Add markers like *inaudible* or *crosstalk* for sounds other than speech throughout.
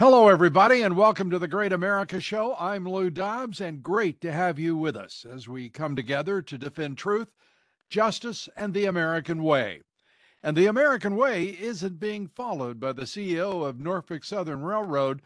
Hello, everybody, and welcome to the Great America Show. I'm Lou Dobbs, and great to have you with us as we come together to defend truth, justice, and the American way. And the American way isn't being followed by the CEO of Norfolk Southern Railroad.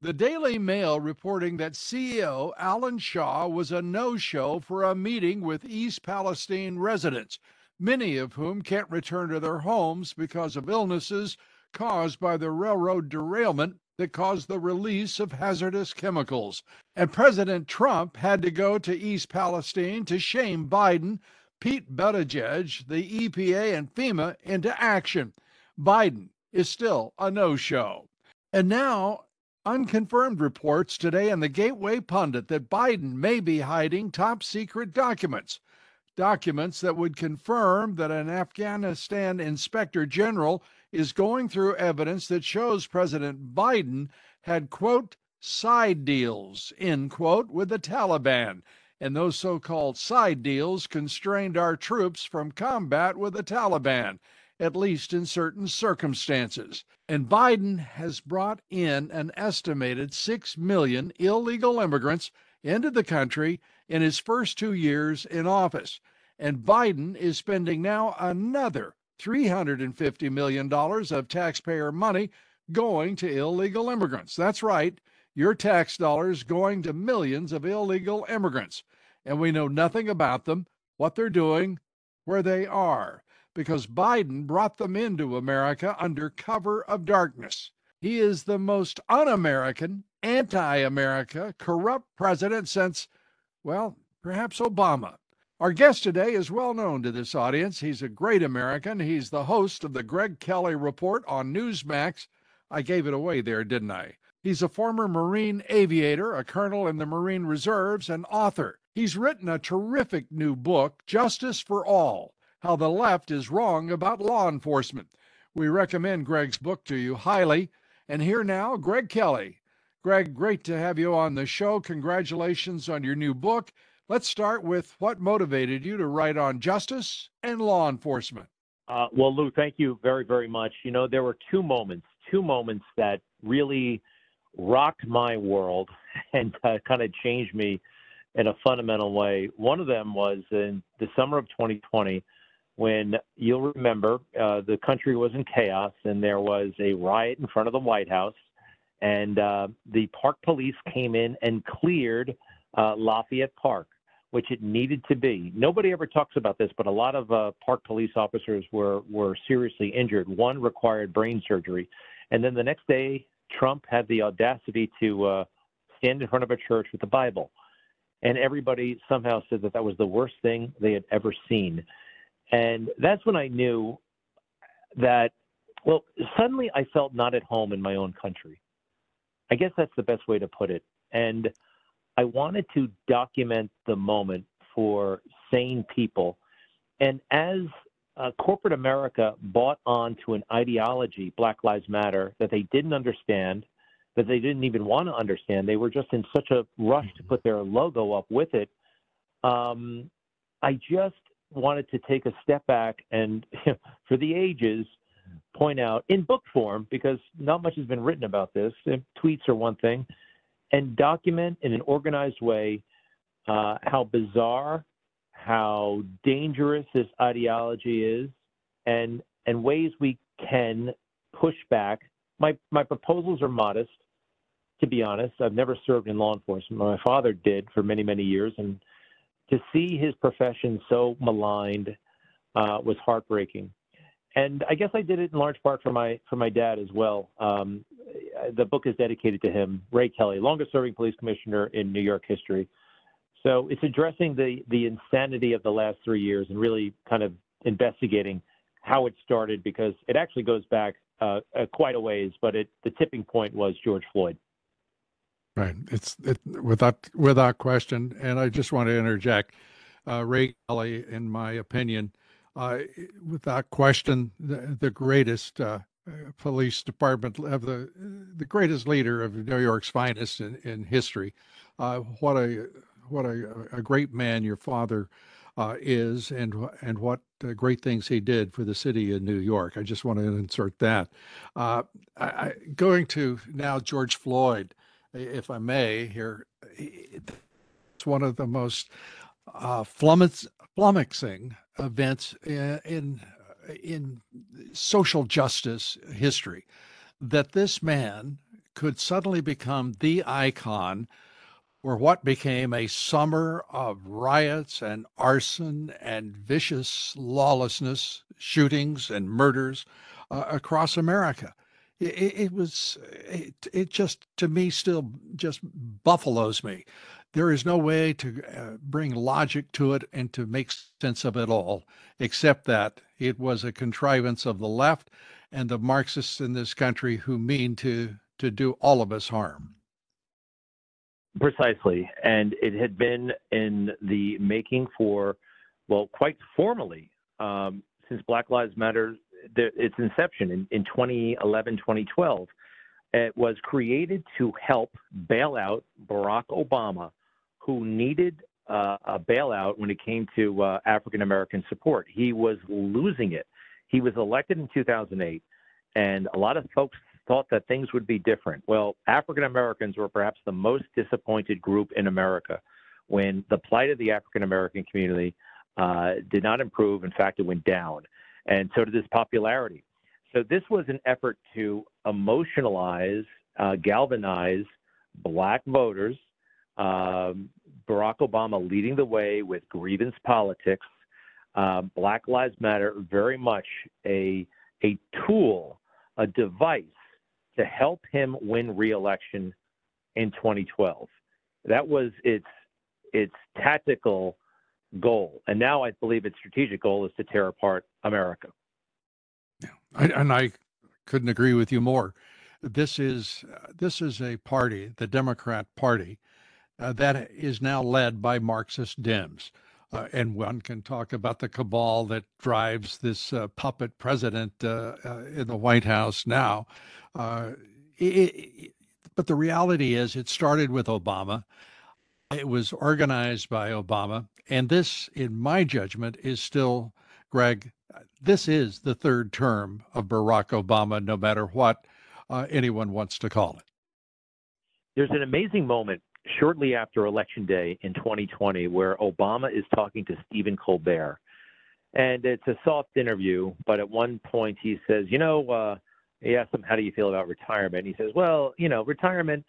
The Daily Mail reporting that CEO Alan Shaw was a no show for a meeting with East Palestine residents, many of whom can't return to their homes because of illnesses caused by the railroad derailment that caused the release of hazardous chemicals. And President Trump had to go to East Palestine to shame Biden, Pete Buttigieg, the EPA, and FEMA into action. Biden is still a no show. And now, unconfirmed reports today in the Gateway Pundit that Biden may be hiding top secret documents. Documents that would confirm that an Afghanistan inspector general is going through evidence that shows President Biden had, quote, side deals, end quote, with the Taliban. And those so called side deals constrained our troops from combat with the Taliban, at least in certain circumstances. And Biden has brought in an estimated 6 million illegal immigrants into the country in his first two years in office. And Biden is spending now another $350 million of taxpayer money going to illegal immigrants. That's right, your tax dollars going to millions of illegal immigrants. And we know nothing about them, what they're doing, where they are, because Biden brought them into America under cover of darkness. He is the most un American, anti America, corrupt president since, well, perhaps Obama. Our guest today is well known to this audience. He's a great American. He's the host of the Greg Kelly Report on Newsmax. I gave it away there, didn't I? He's a former Marine aviator, a colonel in the Marine Reserves, and author. He's written a terrific new book, Justice for All How the Left is Wrong About Law Enforcement. We recommend Greg's book to you highly. And here now, Greg Kelly. Greg, great to have you on the show. Congratulations on your new book. Let's start with what motivated you to write on justice and law enforcement. Uh, well, Lou, thank you very, very much. You know, there were two moments, two moments that really rocked my world *laughs* and uh, kind of changed me in a fundamental way. One of them was in the summer of 2020 when you'll remember uh, the country was in chaos and there was a riot in front of the White House, and uh, the park police came in and cleared uh, Lafayette Park, which it needed to be. Nobody ever talks about this, but a lot of uh, park police officers were were seriously injured. One required brain surgery, and then the next day, Trump had the audacity to uh, stand in front of a church with the Bible, and everybody somehow said that that was the worst thing they had ever seen, and that's when I knew that. Well, suddenly I felt not at home in my own country. I guess that's the best way to put it, and I wanted to document the moment for sane people. And as uh, corporate America bought onto an ideology, Black Lives Matter, that they didn't understand, that they didn't even want to understand, they were just in such a rush to put their logo up with it. Um, I just wanted to take a step back and, *laughs* for the ages, point out in book form, because not much has been written about this. Tweets are one thing and document in an organized way uh, how bizarre, how dangerous this ideology is, and and ways we can push back. My my proposals are modest, to be honest. I've never served in law enforcement. My father did for many many years, and to see his profession so maligned uh, was heartbreaking and I guess I did it in large part for my for my dad as well. Um, the book is dedicated to him, Ray Kelly, longest serving police commissioner in New York history. So it's addressing the the insanity of the last three years and really kind of investigating how it started because it actually goes back uh, uh, quite a ways, but it, the tipping point was George Floyd. Right. It's it, without without question. And I just want to interject, uh, Ray Kelly, in my opinion, uh, without question, the, the greatest uh, police department of the the greatest leader of New York's finest in, in history. Uh, what a what a, a great man your father uh, is, and and what uh, great things he did for the city of New York. I just want to insert that. I, I, going to now George Floyd if I may, here. It's one of the most uh, flummoxing events in, in in social justice history that this man could suddenly become the icon for what became a summer of riots and arson and vicious lawlessness, shootings and murders uh, across America. It, it was it, it just to me still just buffaloes me there is no way to uh, bring logic to it and to make sense of it all except that it was a contrivance of the left and the marxists in this country who mean to to do all of us harm precisely and it had been in the making for well quite formally um, since black lives matter the, its inception in, in 2011, 2012. It was created to help bail out Barack Obama, who needed uh, a bailout when it came to uh, African American support. He was losing it. He was elected in 2008, and a lot of folks thought that things would be different. Well, African Americans were perhaps the most disappointed group in America when the plight of the African American community uh, did not improve. In fact, it went down and so did his popularity. So this was an effort to emotionalize, uh, galvanize black voters. Um, Barack Obama leading the way with grievance politics. Uh, black Lives Matter very much a a tool, a device to help him win re-election in 2012. That was its its tactical goal. And now I believe its strategic goal is to tear apart America. Yeah, I, and I couldn't agree with you more. This is this is a party, the Democrat Party, uh, that is now led by Marxist Dems. Uh, and one can talk about the cabal that drives this uh, puppet president uh, uh, in the White House now. It, it, but the reality is, it started with Obama. It was organized by Obama. And this, in my judgment, is still, Greg, this is the third term of Barack Obama, no matter what uh, anyone wants to call it. There's an amazing moment shortly after Election Day in 2020 where Obama is talking to Stephen Colbert. And it's a soft interview, but at one point he says, You know, uh, he asks him, How do you feel about retirement? And he says, Well, you know, retirement,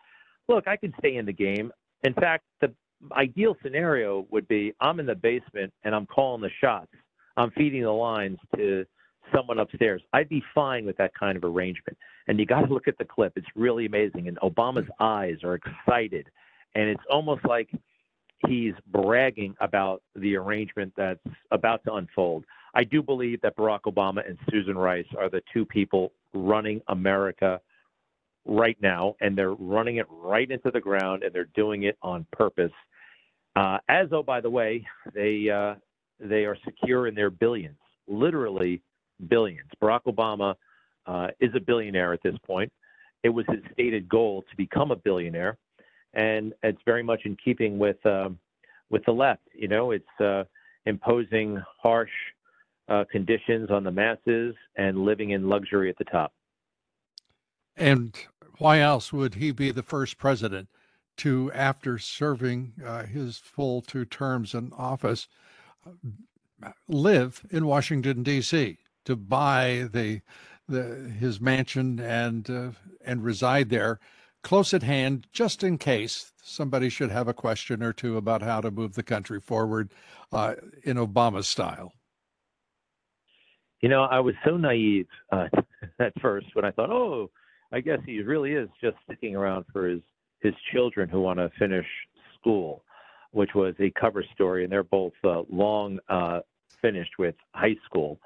look, I could stay in the game. In fact, the ideal scenario would be I'm in the basement and I'm calling the shots. I'm feeding the lines to someone upstairs. I'd be fine with that kind of arrangement. And you got to look at the clip. It's really amazing. And Obama's eyes are excited. And it's almost like he's bragging about the arrangement that's about to unfold. I do believe that Barack Obama and Susan Rice are the two people running America right now, and they're running it right into the ground, and they're doing it on purpose. Uh, as oh, by the way, they uh, they are secure in their billions, literally billions. Barack Obama uh, is a billionaire at this point. It was his stated goal to become a billionaire, and it's very much in keeping with um, with the left. You know, it's uh, imposing harsh uh, conditions on the masses and living in luxury at the top. And why else would he be the first president to, after serving uh, his full two terms in office, live in Washington D.C. to buy the, the his mansion and uh, and reside there, close at hand, just in case somebody should have a question or two about how to move the country forward uh, in Obama style. You know, I was so naive uh, *laughs* at first when I thought, oh, I guess he really is just sticking around for his his children who want to finish school, which was a cover story, and they're both uh, long uh, finished with high school.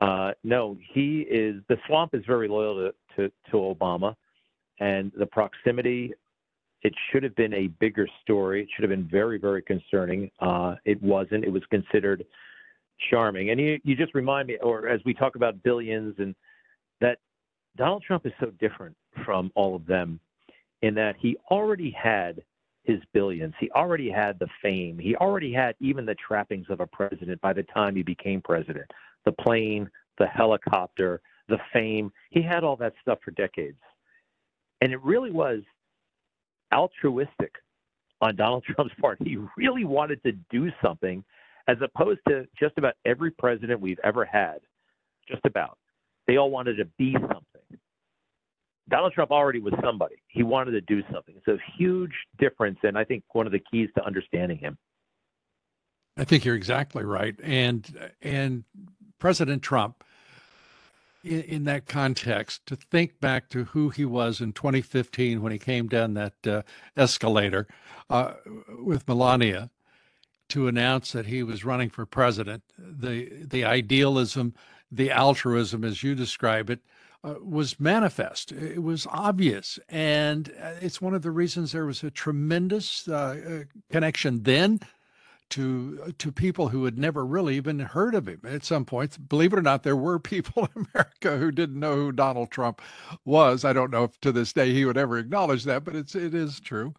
Uh, no, he is the swamp is very loyal to, to, to Obama, and the proximity it should have been a bigger story. It should have been very, very concerning. Uh, it wasn't. It was considered charming. And you, you just remind me, or as we talk about billions, and that Donald Trump is so different from all of them in that he already had his billions. He already had the fame. He already had even the trappings of a president by the time he became president the plane, the helicopter, the fame. He had all that stuff for decades. And it really was altruistic on Donald *laughs* Trump's part. He really wanted to do something as opposed to just about every president we've ever had, just about. They all wanted to be something. Donald Trump already was somebody. He wanted to do something. It's a huge difference, and I think one of the keys to understanding him. I think you're exactly right, and and President Trump, in, in that context, to think back to who he was in 2015 when he came down that uh, escalator uh, with Melania to announce that he was running for president, the the idealism, the altruism, as you describe it, uh, was manifest. It was obvious. And uh, it's one of the reasons there was a tremendous uh, uh, connection then to to people who had never really even heard of him at some point. Believe it or not, there were *laughs* people in America who didn't know who Donald Trump was. I don't know if to this day he would ever acknowledge that, but it's it is true.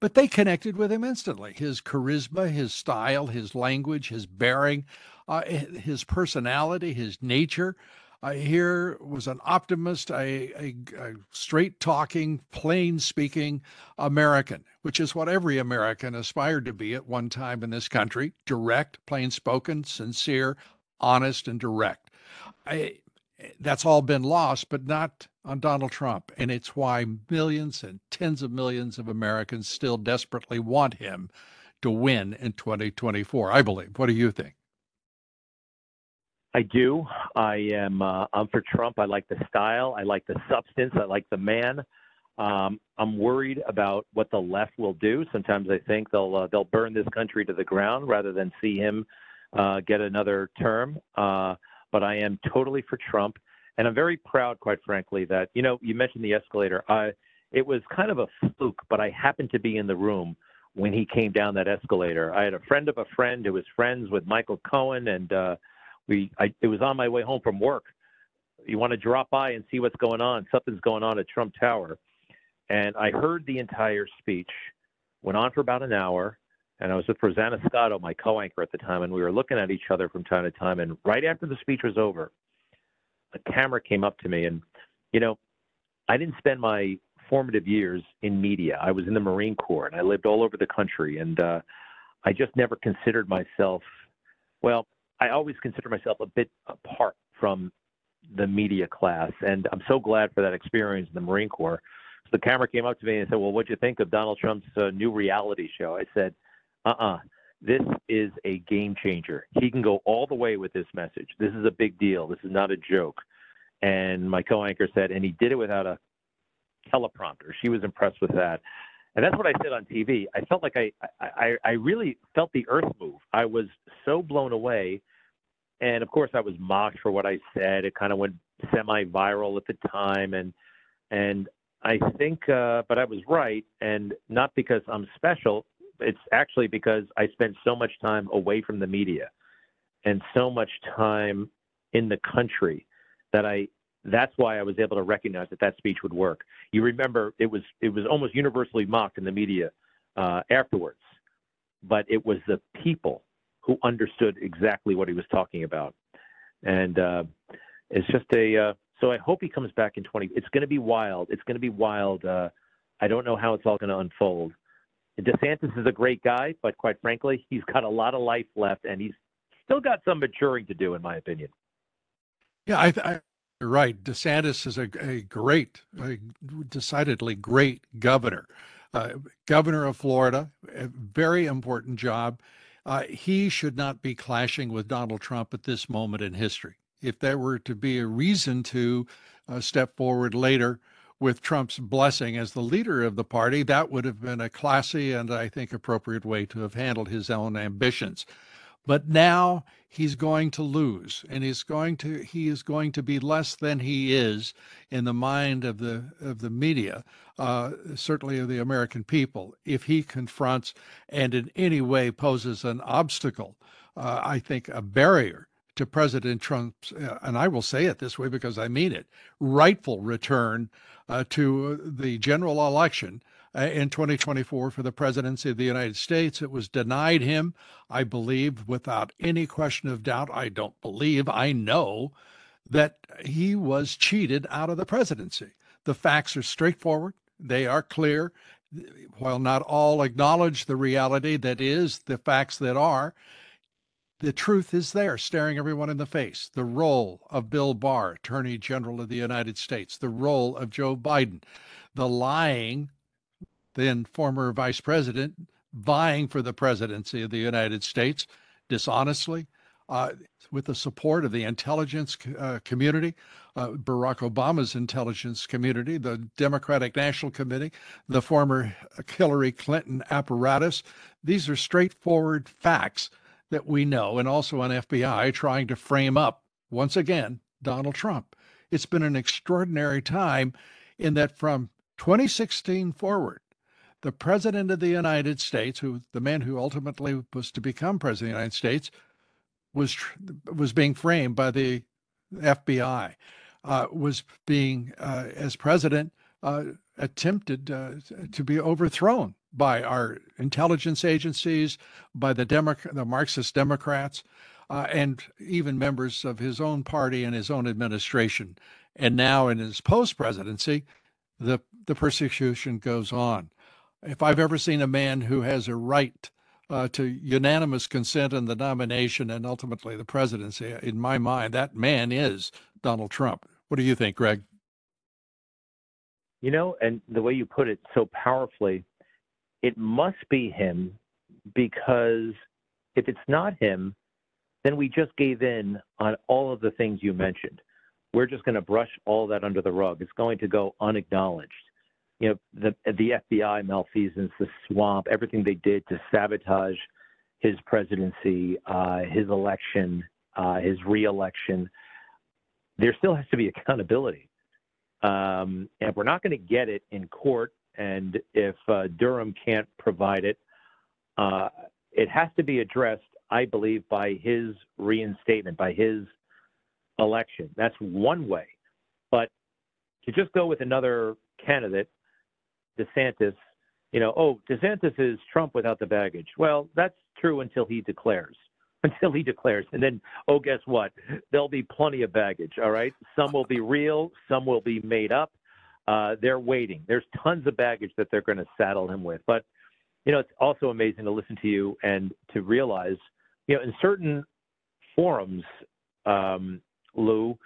But they connected with him instantly. His charisma, his style, his language, his bearing, uh, his personality, his nature. Uh, here was an optimist, a, a, a straight talking, plain speaking American, which is what every American aspired to be at one time in this country direct, plain spoken, sincere, honest, and direct. I, that's all been lost, but not on Donald Trump. And it's why millions and tens of millions of Americans still desperately want him to win in 2024, I believe. What do you think? I do. I am. Uh, I'm for Trump. I like the style. I like the substance. I like the man. Um, I'm worried about what the left will do. Sometimes I think they'll uh, they'll burn this country to the ground rather than see him uh, get another term. Uh, but I am totally for Trump, and I'm very proud, quite frankly, that you know you mentioned the escalator. I, it was kind of a fluke, but I happened to be in the room when he came down that escalator. I had a friend of a friend who was friends with Michael Cohen, and uh, we I, it was on my way home from work. You want to drop by and see what's going on? Something's going on at Trump Tower, and I heard the entire speech. Went on for about an hour, and I was with Rosanna Scotto, my co-anchor at the time, and we were looking at each other from time to time. And right after the speech was over, a camera came up to me, and you know, I didn't spend my formative years in media. I was in the Marine Corps, and I lived all over the country, and uh, I just never considered myself. Well, I always consider myself a bit apart from the media class, and I'm so glad for that experience in the Marine Corps. So the camera came up to me and said, "Well, what'd you think of Donald Trump's uh, new reality show?" I said, "Uh-uh, this is a game changer. He can go all the way with this message. This is a big deal. This is not a joke." And my co-anchor said, and he did it without a teleprompter. She was impressed with that. And that's what I said on TV. I felt like I, I, I really felt the earth move. I was so blown away. And of course, I was mocked for what I said. It kind of went semi-viral at the time, and and I think, uh, but I was right, and not because I'm special. It's actually because I spent so much time away from the media, and so much time in the country that I that's why I was able to recognize that that speech would work. You remember it was it was almost universally mocked in the media uh, afterwards, but it was the people who understood exactly what he was talking about, and uh, it's just a. Uh, so I hope he comes back in 20. It's going to be wild. It's going to be wild. Uh, I don't know how it's all going to unfold. DeSantis is a great guy, but quite frankly, he's got a lot of life left, and he's still got some maturing to do, in my opinion. Yeah, I, I right. DeSantis is a, a great, a decidedly great governor. Uh, governor of Florida, a very important job. Uh, he should not be clashing with Donald Trump at this moment in history. If there were to be a reason to uh, step forward later with Trump's blessing as the leader of the party, that would have been a classy and I think appropriate way to have handled his own ambitions. But now he's going to lose and he's going to he is going to be less than he is in the mind of the of the media uh, certainly of the american people if he confronts and in any way poses an obstacle uh, i think a barrier to president trump's uh, and i will say it this way because i mean it rightful return uh, to the general election Uh, in 2024 for the presidency of the United States. It was denied him, I believe, without any question of doubt. I don't believe, I know that he was cheated out of the presidency. The facts are straightforward, they are clear. While not all acknowledge the reality that is the facts that are, the truth is there, staring everyone in the face. The role of Bill Barr, Attorney General of the United States, the role of Joe Biden, the lying then former vice president, vying for the presidency of the United States dishonestly. Uh, with the support of the intelligence uh, community, uh, Barack Obama's intelligence community, the Democratic National Committee, the former Hillary Clinton apparatus. These are straightforward facts that we know, and also an FBI trying to frame up, once again, Donald Trump. It's been an extraordinary time in that from 2016 forward, the president of the United States, who the man who ultimately was to become president of the United States, was was being framed by the FBI, uh, was being uh, as president uh, attempted uh, to be overthrown by our intelligence agencies, by the Demo- the Marxist Democrats, uh, and even members of his own party and his own administration. And now, in his post presidency, the the persecution goes on if I've ever seen a man who has a right uh, to unanimous consent in the nomination and ultimately the presidency, in my mind, that man is Donald Trump. What do you think, Greg? You know, and the way you put it so powerfully, it must be him because if it's not him, then we just gave in on all of the things you mentioned. We're just going to brush all that under the rug. It's going to go unacknowledged you know, the the FBI malfeasance, the swamp, everything they did to sabotage his presidency, uh, his election, uh, his reelection. There still has to be *laughs* accountability, um, and we're not going to get it in court. And if uh, Durham can't provide it, uh, it has to be addressed, I believe, by his reinstatement, by his election. That's one way. But to just go with another candidate DeSantis, you know, oh, DeSantis is Trump without the baggage. Well, that's true until he declares. *laughs* Until he declares. And then, oh, guess what? There'll be plenty of baggage, all right? Some will be real, some will be made up. Uh, they're waiting. There's tons of baggage that they're going to saddle him with. But, you know, it's also amazing to listen to you and to realize, you know, in certain forums, um, Lou,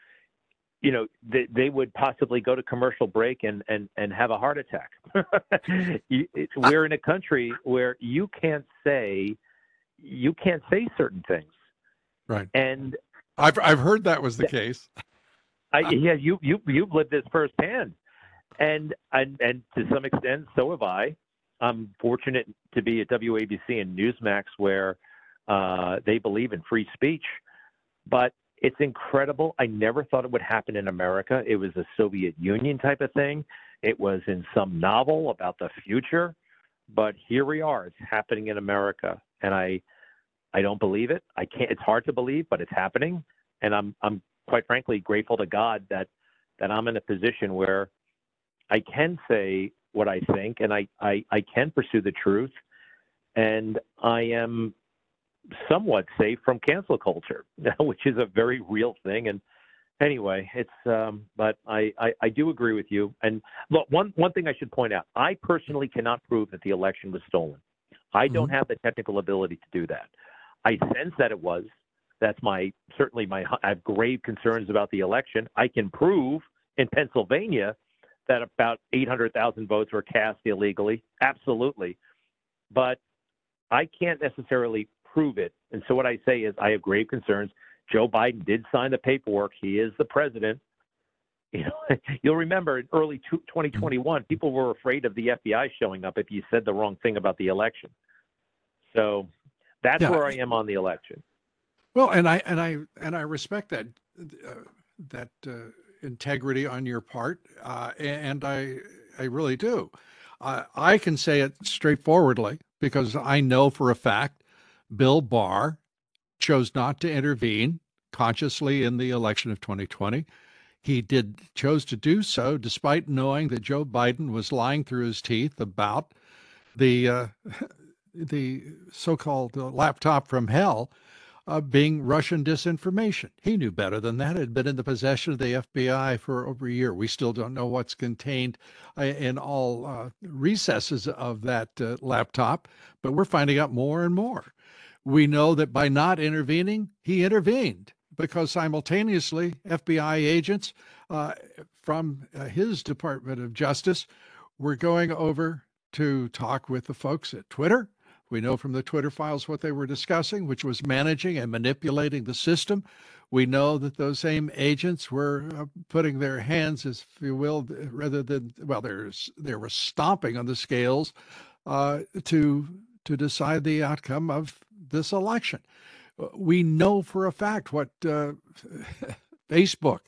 you know, they, they would possibly go to commercial break and, and, and have a heart attack. *laughs* you, we're in a country where you can't say you can't say certain things. Right. And I've I've heard that was the case. I, yeah, you you you've lived this firsthand, and and and to some extent, so have I. I'm fortunate to be at WABC and Newsmax, where uh, they believe in free speech, but it's incredible. I never thought it would happen in America. It was a Soviet Union type of thing. It was in some novel about the future, but here we are. It's happening in America, and I, I don't believe it. I can't. It's hard to believe, but it's happening, and I'm, I'm quite frankly grateful to God that, that I'm in a position where I can say what I think, and I, I, I can pursue the truth, and I am somewhat safe from cancel culture, *laughs* which is a very real thing. And anyway, it's um, but I, I, I do agree with you. And look, one one thing I should point out: I personally cannot prove that the election was stolen. I don't mm-hmm. have the technical ability to do that. I sense that it was. That's my certainly my. I have grave concerns about the election. I can prove in Pennsylvania that about 800,000 votes were cast illegally. Absolutely, but I can't necessarily prove it. And so what I say is I have grave concerns. Joe Biden did sign the paperwork. He is the president. *laughs* You know, you'll remember in early 2021, people were afraid of the FBI showing up if you said the wrong thing about the election. So that's yeah. where I am on the election. Well, and I and I and I respect that uh, that uh, integrity on your part, uh, and I I really do. I can say it straightforwardly because I know for a fact Bill Barr chose not to intervene consciously in the election of 2020. He did chose to do so despite knowing that Joe Biden was lying through his teeth about the uh, *laughs* the so-called uh, laptop from hell uh, being Russian disinformation. He knew better than that. It had been in the possession of the FBI for over a year. We still don't know what's contained uh, in all uh, recesses of that uh, laptop, but we're finding out more and more. We know that by not intervening, he intervened because simultaneously FBI agents uh, from uh, his Department of Justice were going over to talk with the folks at Twitter. We know from the Twitter files what they were discussing, which was managing and manipulating the system. We know that those same agents were uh, putting their hands, if you will, rather than well, there's they were stomping on the scales uh, to to decide the outcome of this election. Uh, we know for a fact what uh, *laughs* Facebook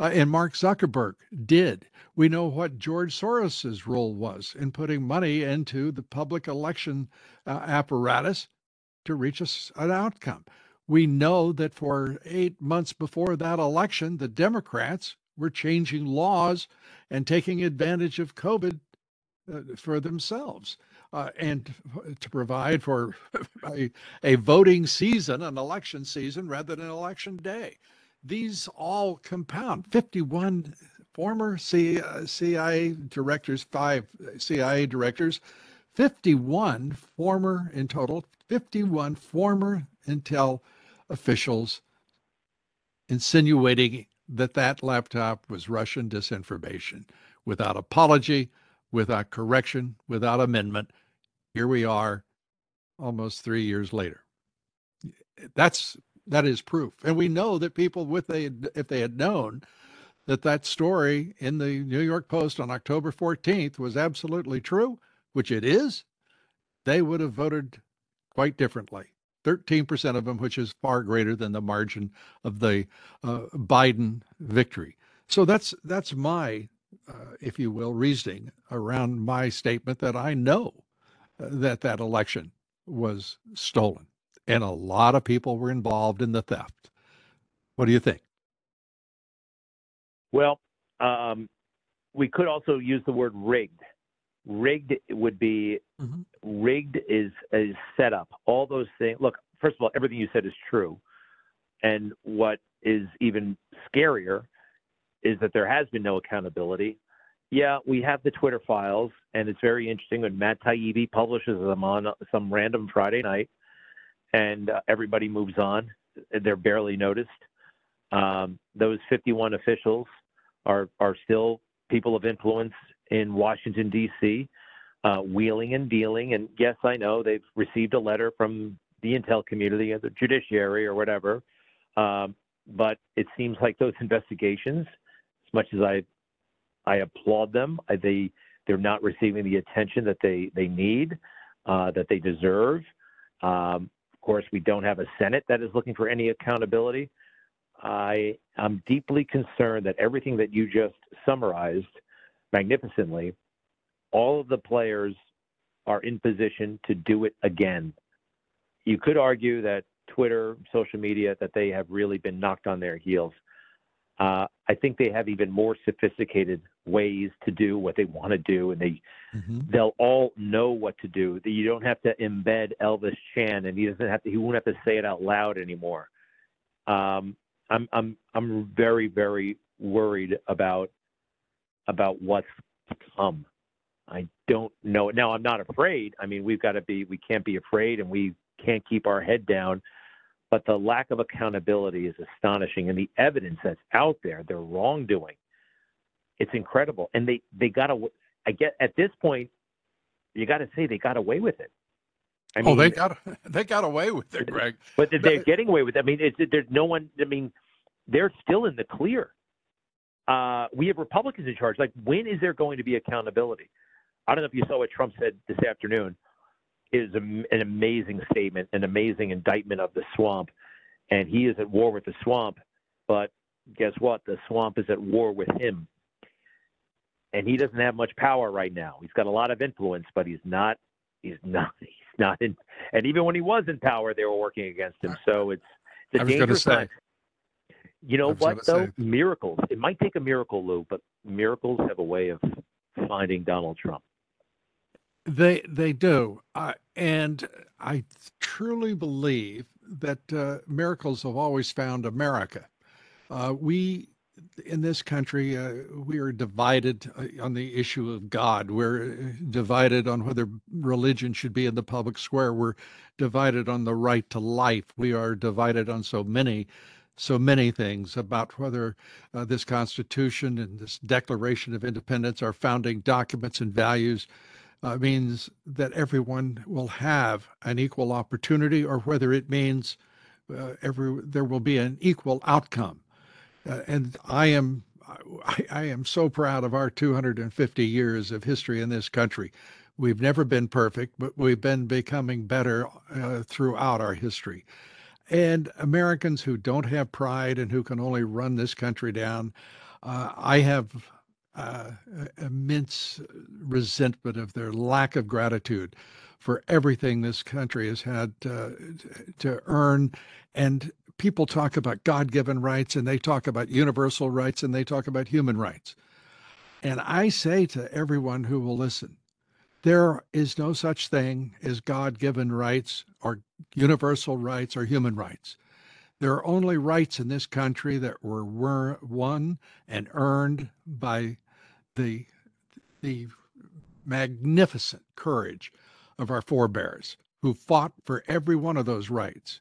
uh, and Mark Zuckerberg did. We know what George Soros's role was in putting money into the public election uh, apparatus to reach us an outcome. We know that for eight months before that election, the Democrats were changing laws and taking advantage of COVID uh, for themselves uh, and to provide for *laughs* a, a voting season, an election season, rather than election day. These all compound 51 former CIA directors, five CIA directors, 51 former in total, 51 former intel officials insinuating that that laptop was Russian disinformation without apology, without correction, without amendment here we are almost three years later. That's that is proof, and we know that people with they if they had known that that story in the New York Post on October 14th was absolutely true, which it is, they would have voted quite differently. 13% of them, which is far greater than the margin of the uh, Biden victory. So that's that's my, uh, if you will, reasoning around my statement that I know that that election was stolen and a lot of people were involved in the theft. What do you think? Well, um, we could also use the word rigged. Rigged would be mm-hmm. rigged is is set up. All those things. Look, first of all, everything you said is true, and what is even scarier is that there has been no accountability yeah, we have the Twitter files, and it's very interesting when Matt Taibbi publishes them on some random Friday night, and uh, everybody moves on. They're barely noticed. Um, those 51 officials are are still people of influence in Washington D.C., uh, wheeling and dealing. And yes, I know they've received a letter from the intel community or the judiciary or whatever. Um, but it seems like those investigations, as much as I I applaud them. I, they they're not receiving the attention that they they need, uh, that they deserve. Um, of course, we don't have a Senate that is looking for any accountability. I am deeply concerned that everything that you just summarized magnificently, all of the players are in position to do it again. You could argue that Twitter, social media, that they have really been knocked on their heels. Uh, I think they have even more sophisticated ways to do what they want to do, and they mm-hmm. they'll all know what to do. You don't have to embed Elvis Chan, and he doesn't have to. He won't have to say it out loud anymore. Um, I'm I'm I'm very very worried about about what's to come. I don't know. Now I'm not afraid. I mean, we've got to be. We can't be afraid, and we can't keep our head down but the lack of accountability is astonishing, and the evidence that's out there, their wrongdoing, it's incredible. And they they got away. I get at this point, you got to say they got away with it. I mean, oh, they got *laughs* they got away with it, Greg. But they're getting away with it. I mean, it's, there's no one. I mean, they're still in the clear. Uh, we have Republicans in charge. Like, when is there going to be accountability? I don't know if you saw what Trump said this afternoon is a, an amazing statement, an amazing indictment of the swamp. and he is at war with the swamp. But guess what? The swamp is at war with him, and he doesn't have much power right now. He's got a lot of influence, but he's not. He's not. *laughs* He's not in. And even when he was in power, they were working against him. So it's the I was dangerous time. You know what though? say- Miracles. It might take a miracle, Lou, but miracles have a way of finding Donald Trump. They they do, uh, and I truly believe that uh, miracles have always found America. Uh, we in this country uh, we are divided uh, on the issue of God. We're divided on whether religion should be in the public square. We're divided on the right to life. We are divided on so many so many things about whether uh, this Constitution and this Declaration of Independence, our founding documents and values, uh, means that everyone will have an equal opportunity, or whether it means uh, every there will be an equal outcome. Uh, and I am I, I am so proud of our 250 years of history in this country. We've never been perfect, but we've been becoming better uh, throughout our history. And Americans who don't have pride and who can only run this country down, uh, I have uh, immense resentment of their lack of gratitude for everything this country has had uh, to earn. And people talk about God given rights and they talk about universal rights and they talk about human rights. And I say to everyone who will listen, there is no such thing as God given rights or universal rights or human rights. There are only rights in this country that were, were won and earned by the the magnificent courage of our forebears who fought for every one of those rights.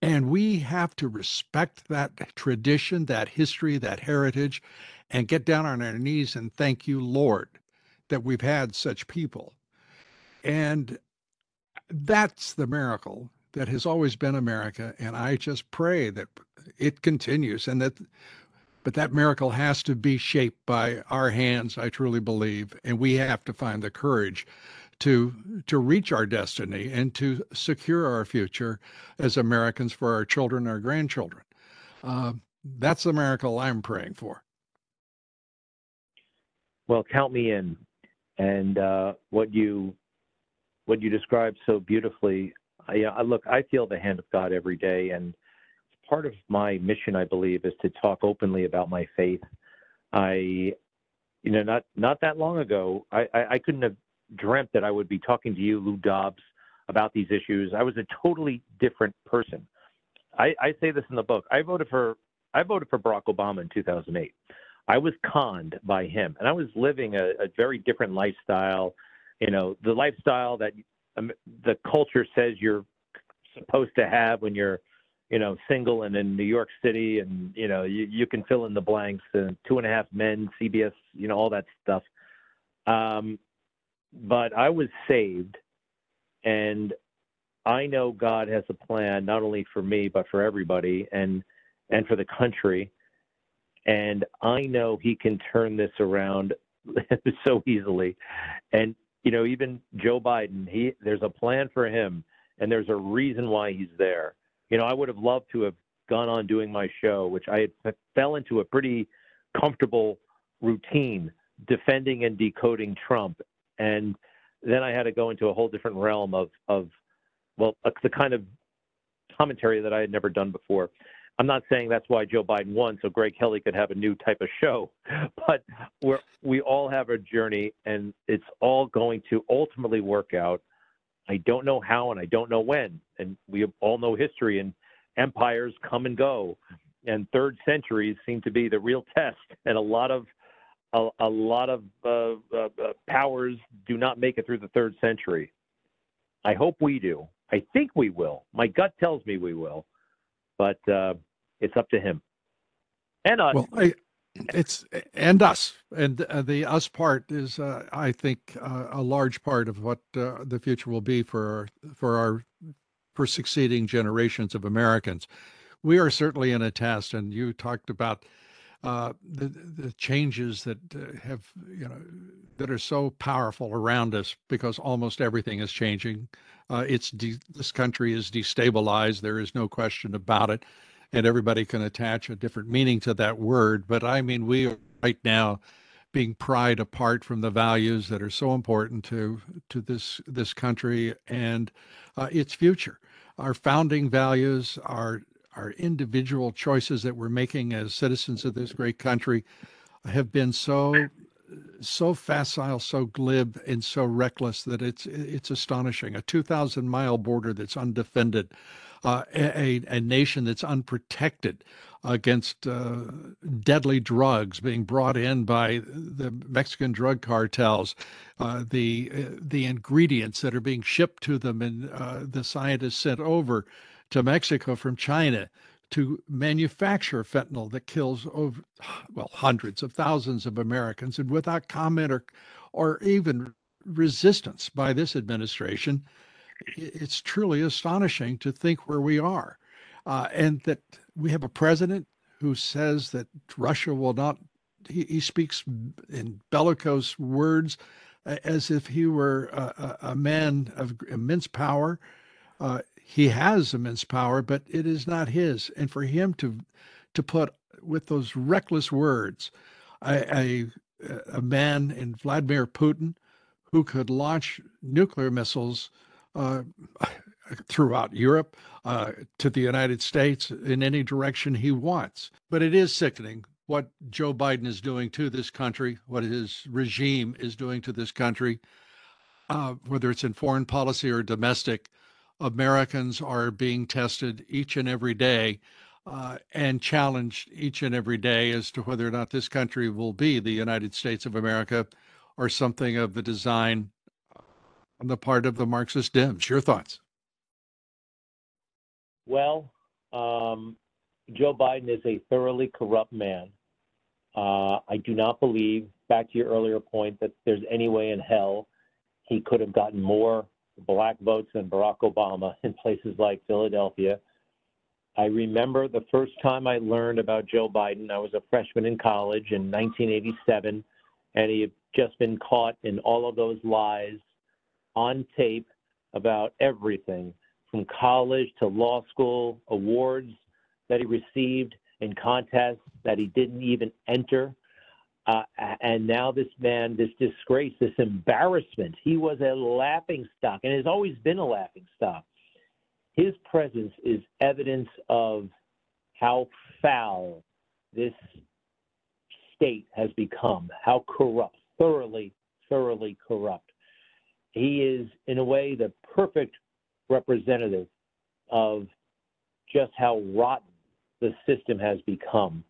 And we have to respect that tradition, that history, that heritage, and get down on our knees and thank you, Lord, that we've had such people. And that's the miracle that has always been America. And I just pray that it continues and that but that miracle has to be shaped by our hands i truly believe and we have to find the courage to to reach our destiny and to secure our future as americans for our children our grandchildren uh, that's the miracle i'm praying for Well, count me in. And uh, what you what you described so beautifully, I, I look, I feel the hand of God every day, and part of my mission, I believe, is to talk openly about my faith. I, you know, not not that long ago, I, I, I couldn't have dreamt that I would be talking to you, Lou Dobbs, about these issues. I was a totally different person. I, I say this in the book. I voted for I voted for Barack Obama in 2008. I was conned by him, and I was living a, a very different lifestyle. You know, the lifestyle that um, the culture says you're supposed to have when you're, you know, single and in New York City, and you know, you, you can fill in the blanks. And Two and a Half Men, CBS, you know, all that stuff. Um, but I was saved, and I know God has a plan not only for me but for everybody, and and for the country and I know he can turn this around *laughs* so easily. And you know, even Joe Biden, he there's a plan for him, and there's a reason why he's there. You know, I would have loved to have gone on doing my show, which I had fell into a pretty comfortable routine defending and decoding Trump, and then I had to go into a whole different realm of of well, uh, the kind of commentary that I had never done before. I'm not saying that's why Joe Biden won, so Greg Kelly could have a new type of show, *laughs* but we're, we all have a journey, and it's all going to ultimately work out. I don't know how, and I don't know when, and we all know history, and empires come and go, and third centuries seem to be the real test, and a lot of a, a lot of uh, uh, uh, powers do not make it through the third century. I hope we do. I think we will. My gut tells me we will but uh, it's up to him and us. well I, it's and us and uh, the us part is uh, i think uh, a large part of what uh, the future will be for for our for succeeding generations of americans we are certainly in a test and you talked about uh, the the changes that uh, have you know that are so powerful around us because almost everything is changing. It's de- this country is destabilized. There is no question about it, and everybody can attach a different meaning to that word. But I mean, we are right now being pried apart from the values that are so important to to this this country and uh, its future. Our founding values, our our individual choices that we're making as citizens of this great country have been so so facile, so glib, and so reckless that it's it's astonishing. A 2,000 mile border that's undefended, uh, a, a nation that's unprotected against uh, deadly drugs being brought in by the Mexican drug cartels, uh, the uh, the ingredients that are being shipped to them, and uh, the scientists sent over to Mexico from China to manufacture fentanyl that kills over well hundreds of thousands of Americans and without comment or or even resistance by this administration it's truly astonishing to think where we are uh, and that we have a president who says that Russia will not he, he speaks in bellicose words as if he were a, a man of immense power uh, he has immense power, but it is not his. And for him to to put with those reckless words, a, a, a man in Vladimir Putin who could launch nuclear missiles uh, *laughs* throughout Europe uh, to the United States in any direction he wants. But it is sickening what Joe Biden is doing to this country, what his regime is doing to this country, uh, whether it's in foreign policy or domestic. Americans are being tested each and every day uh, and challenged each and every day as to whether or not this country will be the United States of America or something of the design on the part of the Marxist Dems. Your thoughts? Well, um, Joe Biden is a thoroughly corrupt man. Uh, I do not believe, back to your earlier point, that there's any way in hell he could have gotten more black votes than Barack Obama *laughs* in places like Philadelphia. I remember the first time I learned about Joe Biden. I was a freshman in college in 1987, and he had just been caught in all of those lies on tape about everything from college to law school, awards that he received in contests that he didn't even enter. Uh, and now this man, this disgrace, this embarrassment, he was a laughing stock and has always been a laughing stock. His presence is evidence of how foul this state has become, how corrupt, thoroughly, thoroughly corrupt. He is, in a way, the perfect representative of just how rotten the system has become.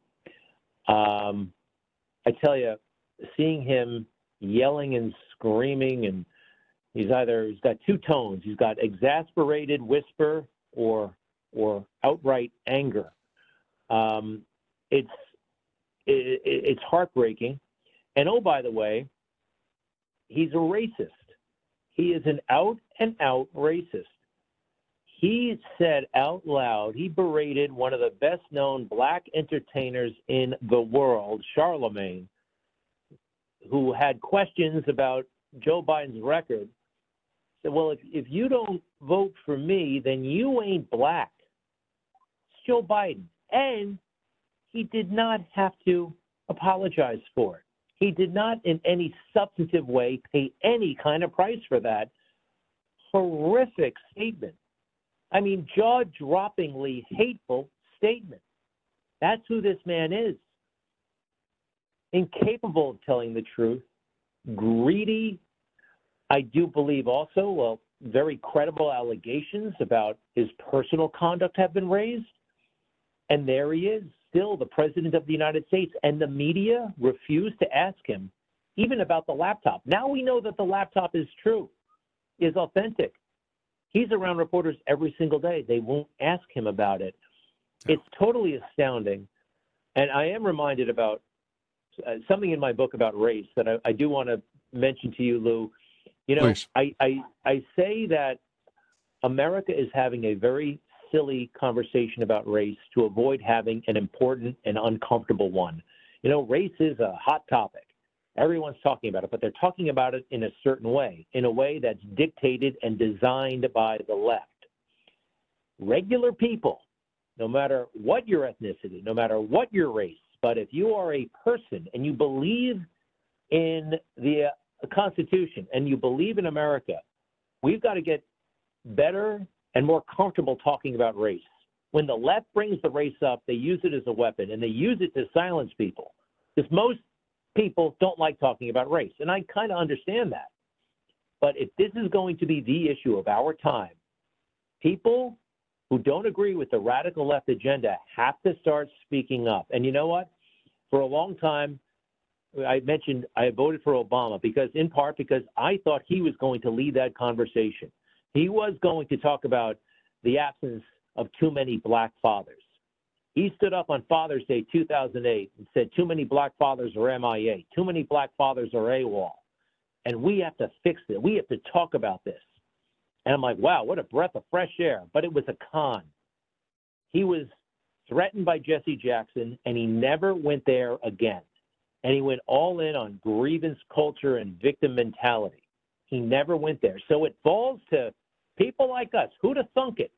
Um, I tell you, seeing him yelling and screaming, and he's either he's got two tones. He's got exasperated whisper or or outright anger. Um, it's it, it's heartbreaking. And oh, by the way, he's a racist. He is an out and out racist. He said out loud, he berated one of the best known black entertainers in the world, Charlamagne, who had questions about Joe Biden's record. Said, Well, if, if you don't vote for me, then you ain't black. It's Joe Biden. And he did not have to apologize for it. He did not, in any substantive way, pay any kind of price for that horrific statement I mean, jaw droppingly hateful statement. That's who this man is. Incapable of telling the truth, greedy. I do believe also, well, very credible allegations about his personal conduct have been raised. And there he is, still the president of the United States. And the media refused to ask him even about the laptop. Now we know that the laptop is true, is authentic. He's around reporters every single day. They won't ask him about it. It's totally astounding. And I am reminded about uh, something in my book about race that I, I do want to mention to you, Lou. You know, I, I, I say that America is having a very silly conversation about race to avoid having an important and uncomfortable one. You know, race is a hot topic. Everyone's talking about it, but they're talking about it in a certain way, in a way that's dictated and designed by the left. Regular people, no matter what your ethnicity, no matter what your race, but if you are a person and you believe in the uh, Constitution and you believe in America, we've got to get better and more comfortable talking about race. When the left brings the race up, they use it as a weapon and they use it to silence people. Because most people don't like talking about race. And I kind of understand that. But if this is going to be the issue of our time, people who don't agree with the radical left agenda have to start speaking up. And you know what? For a long time, I mentioned I voted for Obama because, in part, because I thought he was going to lead that conversation. He was going to talk about the absence of too many black fathers. He stood up on Father's Day 2008 and said, Too many black fathers are MIA, too many black fathers are AWOL. And we have to fix it. We have to talk about this. And I'm like, wow, what a breath of fresh air. But it was a con. He was threatened by Jesse Jackson, and he never went there again. And he went all in on grievance culture and victim mentality. He never went there. So it falls to people like us. Who'd have thunk it?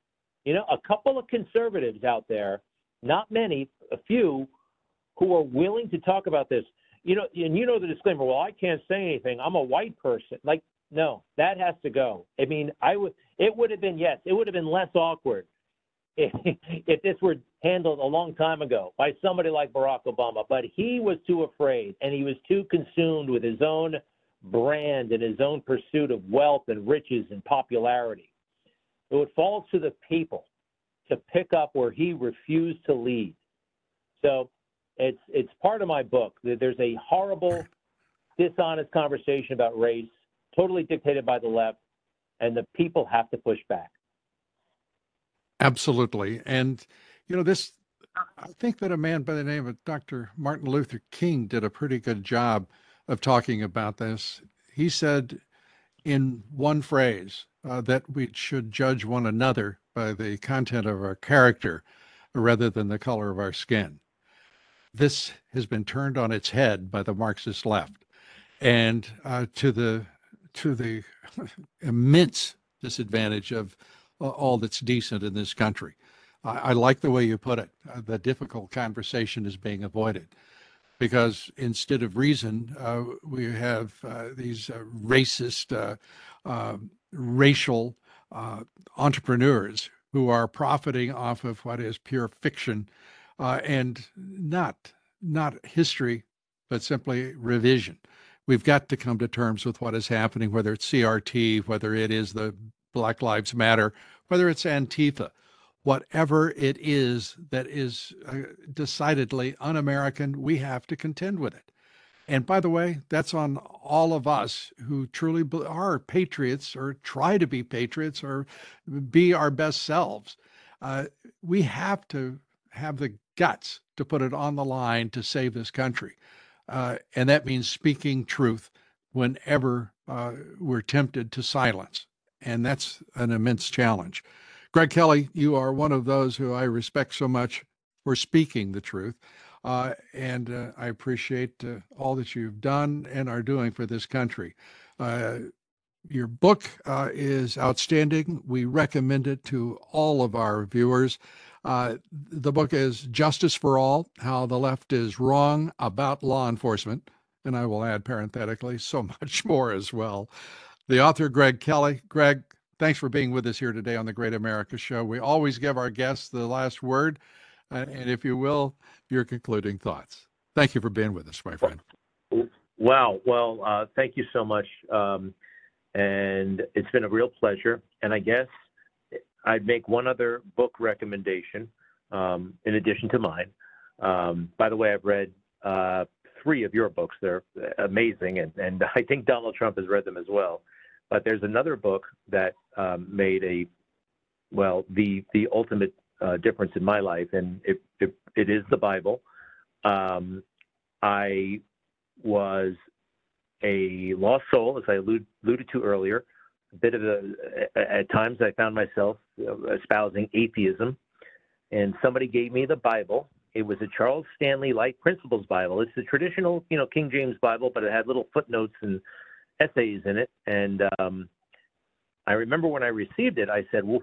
You know, a couple of conservatives out there not many, a few, who are willing to talk about this. You know, and you know the disclaimer. Well, I can't say anything. I'm a white person. Like, no, that has to go. I mean, I would. It would have been yes. It would have been less awkward *laughs* if, if this were handled a long time ago by somebody like Barack Obama. But he was too afraid, and he was too consumed with his own brand and his own pursuit of wealth and riches and popularity. It would fall to the people to pick up where he refused to lead. So it's it's part of my book. that There's a horrible, *laughs* dishonest conversation about race, totally dictated by the left, and the people have to push back. Absolutely, and you know this. I think that a man by the name of Dr. Martin Luther King did a pretty good job of talking about this. He said in one phrase uh, that we should judge one another by the content of our character rather than the color of our skin. This has been turned on its head by the Marxist left, and uh, to the to the *laughs* immense disadvantage of uh, all that's decent in this country. I, I like the way you put it. Uh, the difficult conversation is being avoided because instead of reason, uh, we have uh, these uh, racist, uh, um, racial uh, entrepreneurs who are profiting off of what is pure fiction uh, and not not history, but simply revision. We've got to come to terms with what is happening, whether it's CRT, whether it is the Black Lives Matter, whether it's Antifa, whatever it is that is uh, decidedly un American, we have to contend with it. And by the way, that's on all of us who truly are patriots or try to be patriots or be our best selves. Uh, we have to have the guts to put it on the line to save this country. Uh, and that means speaking truth whenever uh, we're tempted to silence. And that's an immense challenge. Greg Kelly, you are one of those who I respect so much for speaking the truth. Uh, and uh, I appreciate uh, all that you've done and are doing for this country. Uh, your book uh, is outstanding. We recommend it to all of our viewers. Uh, the book is Justice for All How the Left is Wrong About Law Enforcement. And I will add parenthetically, so *laughs* much more as well. The author, Greg Kelly. Greg, thanks for being with us here today on the Great America Show. We always give our guests the last word. and if you will, your concluding thoughts. Thank you for being with us, my friend. Wow. Well, uh, thank you so much. Um, and it's been a real pleasure. And I guess I'd make one other book recommendation um, in addition to mine. Um, by the way, I've read uh, three of your books. They're amazing. And, and *laughs* I think Donald Trump has read them as well. But there's another book that um, made a, well, the, the ultimate uh, difference in my life, and it, it, it is the Bible. Um, I was a lost soul, as I alluded, to earlier. A bit of a, at times I found myself espousing atheism, and somebody gave me the Bible it was a Charles Stanley Life Principles Bible. It's the traditional, you know, King James Bible, but it had little footnotes and essays in it. And um, I remember when I received it, I said, well,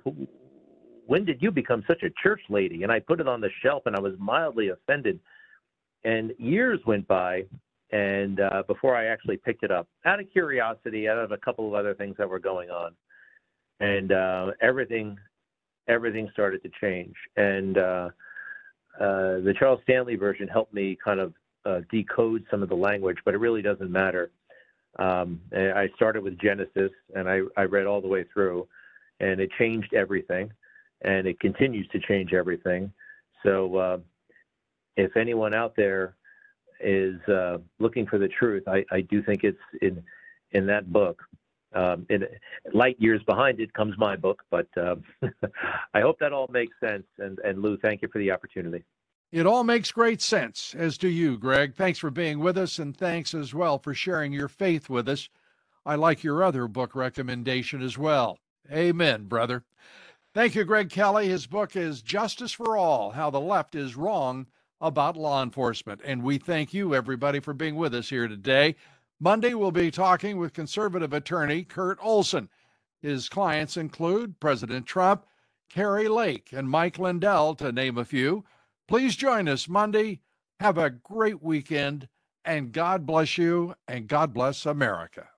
when did you become such a church lady? And I put it on the shelf and I was mildly offended. And years went by and uh, before I actually picked it up out of curiosity, out of a couple of other things that were going on. And uh, everything, everything started to change. And uh, uh the Charles Stanley version helped me kind of uh, decode some of the language, but it really doesn't matter. Um, I started with Genesis and I, I read all the way through, and it changed everything and it continues to change everything. So uh, if anyone out there is uh, looking for the truth, I, I, do think it's in in that book. Um, in light years behind it comes my book, but uh, *laughs* I hope that all makes sense. And, and Lou, thank you for the opportunity. It all makes great sense, as do you, Greg. Thanks for being with us, and thanks as well for sharing your faith with us. I like your other book recommendation as well. Amen, brother. Thank you, Greg Kelly. His book is Justice for All How the Left is Wrong About Law Enforcement. And we thank you, everybody, for being with us here today. Monday, we'll be talking with conservative attorney Kurt Olsen. His clients include President Trump, Kari Lake, and Mike Lindell, to name a few. Please join us Monday. Have a great weekend, and God bless you, and God bless America.